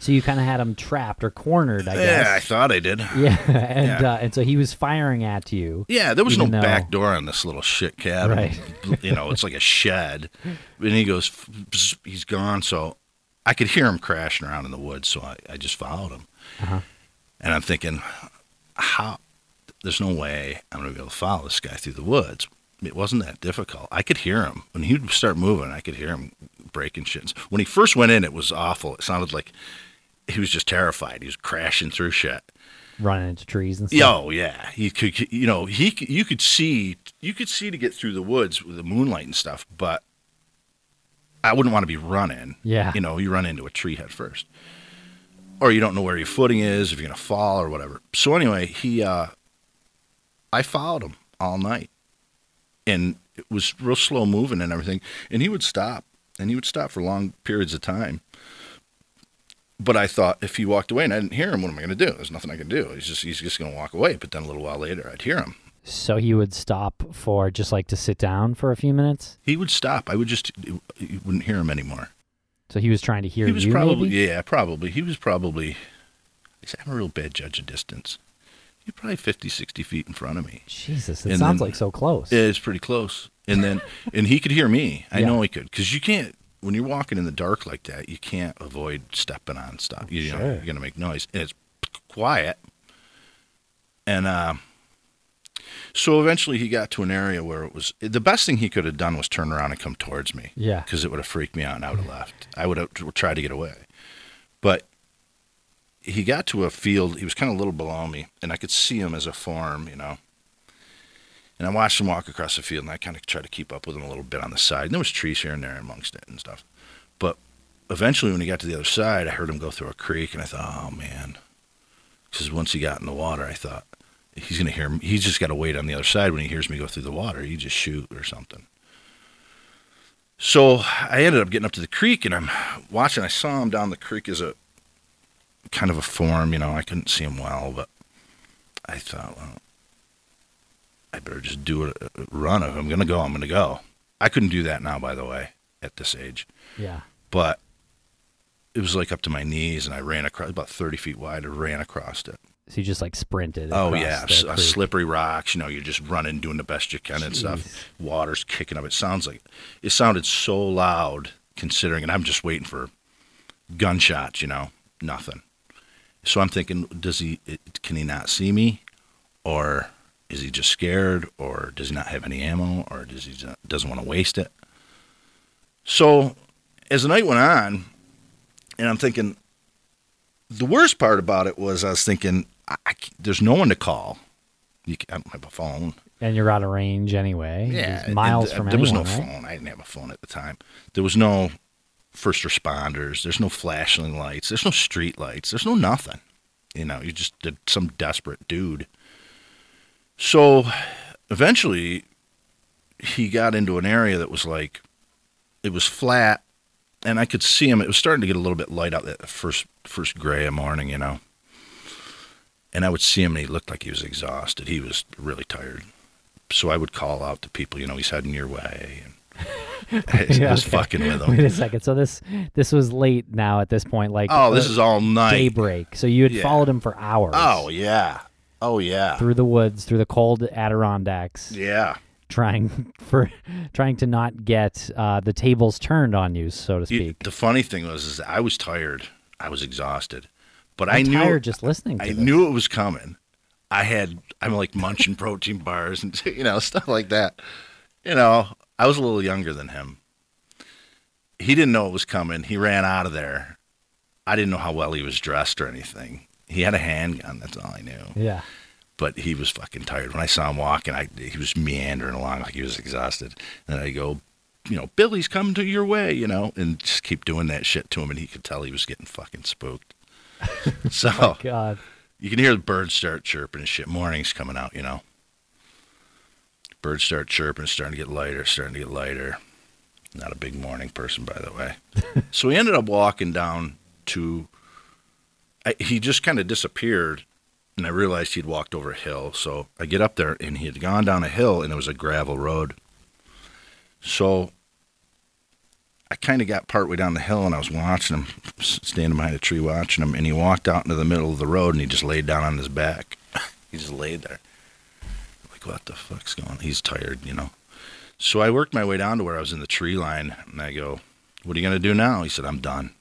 So you kind of had him trapped or cornered, I guess. Yeah, I thought I did. Yeah, and Yeah. Uh, and so he was firing at you. Yeah, there was no though- back door on this little shit cabin. Right. you know, it's like a shed. And he goes, he's gone. So I could hear him crashing around in the woods. So I, I just followed him. Uh-huh. And I'm thinking, how? There's no way I'm going to be able to follow this guy through the woods. It wasn't that difficult. I could hear him when he would start moving. I could hear him breaking shit. When he first went in, it was awful. It sounded like he was just terrified. He was crashing through shit. running into trees and stuff. Yo, yeah, he could. You know, he you could see you could see to get through the woods with the moonlight and stuff, but I wouldn't want to be running. Yeah. you know, you run into a tree head first, or you don't know where your footing is if you're gonna fall or whatever. So anyway, he, uh, I followed him all night, and it was real slow moving and everything, and he would stop, and he would stop for long periods of time. But I thought if he walked away and I didn't hear him, what am I going to do? There's nothing I can do. He's just he's just going to walk away. But then a little while later, I'd hear him. So he would stop for just like to sit down for a few minutes. He would stop. I would just you wouldn't hear him anymore. So he was trying to hear you. he was you. probably maybe? yeah, probably. He was probably. I'm a real bad judge of distance. He's probably 50, 60 feet in front of me. Jesus, it And sounds then- like so close. Yeah, it's pretty close. And then and he could hear me. I Yeah. know he could because you can't when you're walking in the dark like that. You can't avoid stepping on stuff. You know, Sure. you're gonna make noise, and it's quiet. And uh, so eventually he got to an area where it was the best thing he could have done was turn around and come towards me. Yeah. because it would have freaked me out, and I would have left. I would have tried to get away, but he got to a field. He was kind of a little below me, and I could see him as a form, you know. And I watched him walk across the field, and I kind of tried to keep up with him a little bit on the side. And there was trees here and there amongst it and stuff. But eventually, when he got to the other side, I heard him go through a creek, and I thought, oh man, because once he got in the water, I thought he's gonna hear. He's just got to wait on the other side when he hears me go through the water. He just shoot or something. So I ended up getting up to the creek, and I'm watching. I saw him down the creek as a kind of a form, you know. I couldn't see him well, but I thought, well, I better just do a, run. If I'm gonna go, I'm gonna go. I couldn't do that now, by the way, at this age. Yeah. But it was like up to my knees, and I ran across about 30 feet wide. I ran across it. So you just like sprinted. Oh yeah, s- uh, slippery rocks. You know, you're just running, doing the best you can and stuff. Water's kicking up. It sounds like it sounded so loud, considering, and I'm just waiting for gunshots. You know, nothing. So I'm thinking, does he? Can he not see me, or is he just scared, or does he not have any ammo, or does he just, doesn't want to waste it? So as the night went on, and I'm thinking, the worst part about it was I was thinking, I, I there's no one to call. You can, I don't have a phone. and you're out of range anyway. Yeah, and miles th- from there was no right? phone. I didn't have a phone at the time. There was no first responders. There's no flashing lights. There's no street lights. There's no nothing. You know, you just did some desperate dude. So eventually, he got into an area that was like, it was flat, and I could see him. It was starting to get a little bit light out that first first gray of morning, you know. And I would see him, and he looked like he was exhausted. He was really tired. So I would call out to people, you know, he's heading your way. And I was okay. fucking with him. Wait a second. So this this was late now at this point. Like Oh, this uh, is all night. daybreak. So you had Yeah. followed him for hours. Oh yeah, oh yeah, Through the woods, through the cold Adirondacks. yeah. Trying for trying to not get uh, the tables turned on you, so to speak. the funny thing was, is I was tired. I was exhausted, but I'm I knew tired just listening to I this. knew it was coming. I had I'm like munching protein bars and you know stuff like that. You know, I was a little younger than him. He didn't know it was coming. He ran out of there. I didn't know how well he was dressed or anything. He had a handgun. That's all I knew. Yeah. But he was fucking tired. When I saw him walking, I he was meandering along like he was exhausted. And I go, you know, Billy's coming to your way, you know, and just keep doing that shit to him, and he could tell he was getting fucking spooked. so, Oh God. you can hear the birds start chirping and shit. Morning's coming out, you know. Birds start chirping, starting to get lighter, starting to get lighter. Not a big morning person, by the way. so we ended up walking down to. I, he just kind of disappeared, and I realized he'd walked over a hill. So I get up there, and he had gone down a hill, and it was a gravel road. So I kind of got partway down the hill, and I was watching him, standing behind a tree watching him, and he walked out into the middle of the road, and he just laid down on his back. he just laid there. Like, what the fuck's going on? He's tired, you know. So I worked my way down to where I was in the tree line, and I go, "What are you gonna do now?" He said, "I'm done,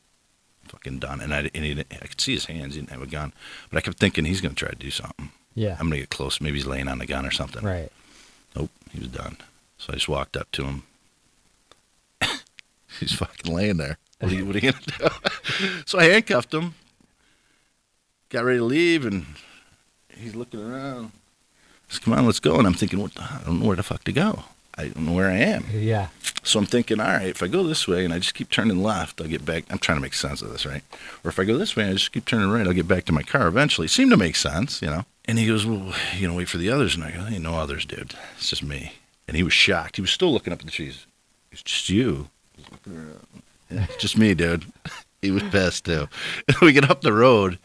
fucking done." And I, and he, I could see his hands; he didn't have a gun, but I kept thinking he's gonna try to do something. Yeah. I'm gonna get close. Maybe he's laying on a gun or something. Right. Nope, he was done. So I just walked up to him. he's fucking laying there. What are you, what are you gonna do? so I handcuffed him. Got ready to leave, and he's looking around. He says, "Come on, let's go." And I'm thinking, "What? The, I don't know where the fuck to go. I don't know where I am." Yeah. So I'm thinking, all right, if I go this way and I just keep turning left, I'll get back. I'm trying to make sense of this, right? Or if I go this way and I just keep turning right, I'll get back to my car eventually. It Seemed to make sense, you know. And he goes, well, you know, wait for the others. And I go, ain't no others, dude. It's just me. And he was shocked. He was still looking up at the trees. It's just you. He's looking around. Yeah, it's just me, dude. he was pissed too. And we get up the road.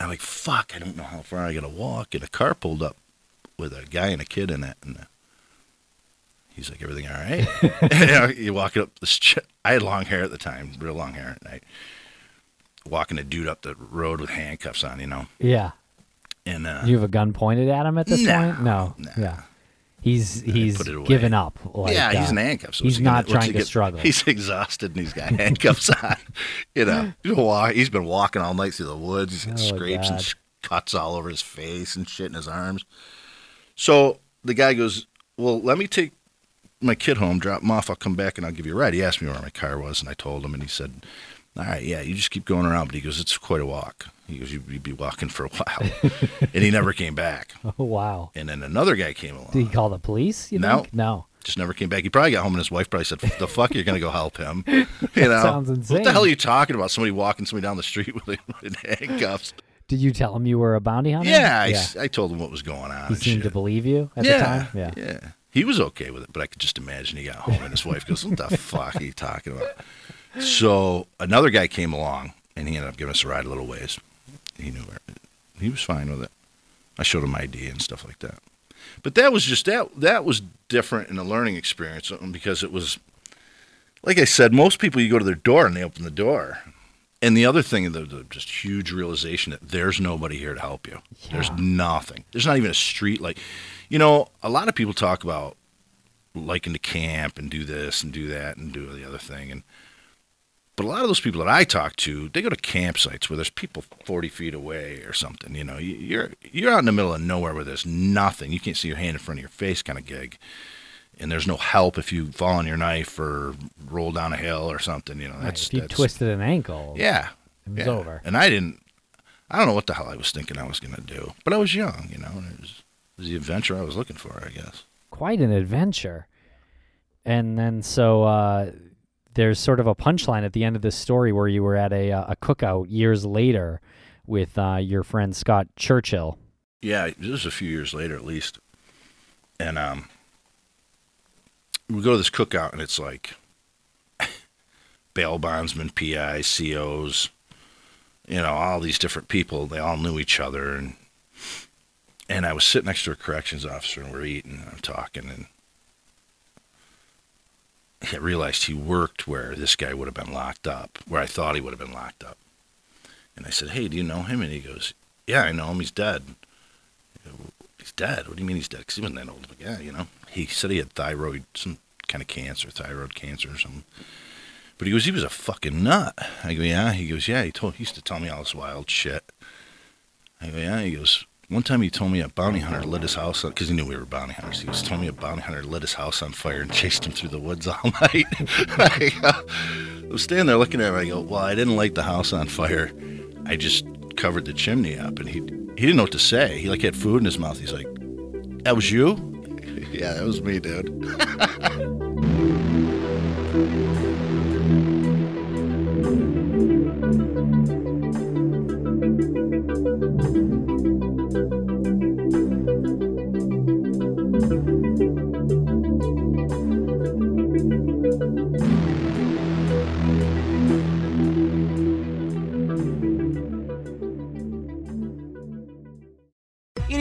I'm like, fuck, I don't know how far I gotta walk. And a car pulled up with a guy and a kid in it. And he's like, everything all right? you, know, you walk up the ch- I had long hair at the time, real long hair. And I walking a dude up the road with handcuffs on, you know. Yeah. And uh, you have a gun pointed at him at this No, point? No. Yeah. He's he's given up. Like, yeah, he's uh, in handcuffs. So he's what's he gonna- not trying he to get- struggle. He's exhausted and he's got handcuffs on. You know, he's been, he's been walking all night through the woods. He's got Oh, scrapes and God. sh- cuts all over his face and shit in his arms. So the guy goes, "Well, let me take my kid home, drop him off. I'll come back and I'll give you a ride." He asked me where my car was, and I told him, and he said, "All right, yeah, you just keep going around." But he goes, "It's quite a walk." He goes, "You'd be walking for a while," and he never came back. Oh wow. And then another guy came along. Did he call the police? You No. think? No. Just never came back. He probably got home and his wife probably said, "The fuck, you're gonna go help him?" You know, sounds insane. What the hell are you talking about? Somebody walking somebody down the street with, handcuffs? Did you tell him you were a bounty hunter? Yeah, I told him what was going on. He seemed to believe you at yeah, the time. Yeah. yeah. He was okay with it, but I could just imagine he got home and his wife goes, "What the fuck are you talking about?" So another guy came along and he ended up giving us a ride a little ways. He knew where. He was fine with it. I showed him ID and stuff like that. But that was just that that was different in a learning experience um, because it was like I said, most people you go to their door and they open the door. And the other thing, the, the just huge realization that there's nobody here to help you. There's nothing. There's not even a street like, you know, a lot of people talk about liking to camp and do this and do that and do the other thing. And but a lot of those people that I talk to, they go to campsites where there's people 40 feet away or something. You know, You- you're you're out in the middle of nowhere where there's nothing. You can't see your hand in front of your face, kind of gig. And there's no help if you fall on your knife or roll down a hill or something. You know, Right, that's if you that's, twisted an ankle. Yeah, It was yeah. over. And I didn't. I don't know what the hell I was thinking I was going to do, but I was young. You know, and it was, was the adventure I was looking for, I guess. Quite an adventure. And then so uh, there's sort of a punchline at the end of this story where you were at a uh, a cookout years later with uh, your friend Scott Churchill. Yeah, this was a few years later at least. And um we go to this cookout and it's like bail bondsmen, PIs, COs, you know, all these different people. They all knew each other and and I was sitting next to a corrections officer and we're eating and I'm talking and I realized he worked where this guy would have been locked up, where I thought he would have been locked up. And I said, Hey, do you know him? And he goes, Yeah, I know him. He's dead. He's dead. What do you mean he's dead? Because he wasn't that old of a guy, you know. He said he had thyroid, some kind of cancer, thyroid cancer or something. But he goes, he was a fucking nut. I go, yeah. He goes, yeah. He told, he used to tell me all this wild shit. I go, yeah. He goes, one time he told me a bounty hunter lit his house because he knew we were bounty hunters. He was telling me a bounty hunter lit his house on fire and chased him through the woods all night. I, go, uh, I was standing there looking at him. I go, well, I didn't light the house on fire. I just covered the chimney up, and he he didn't know what to say. He like had food in his mouth. He's like, that was you? yeah, that was me, dude.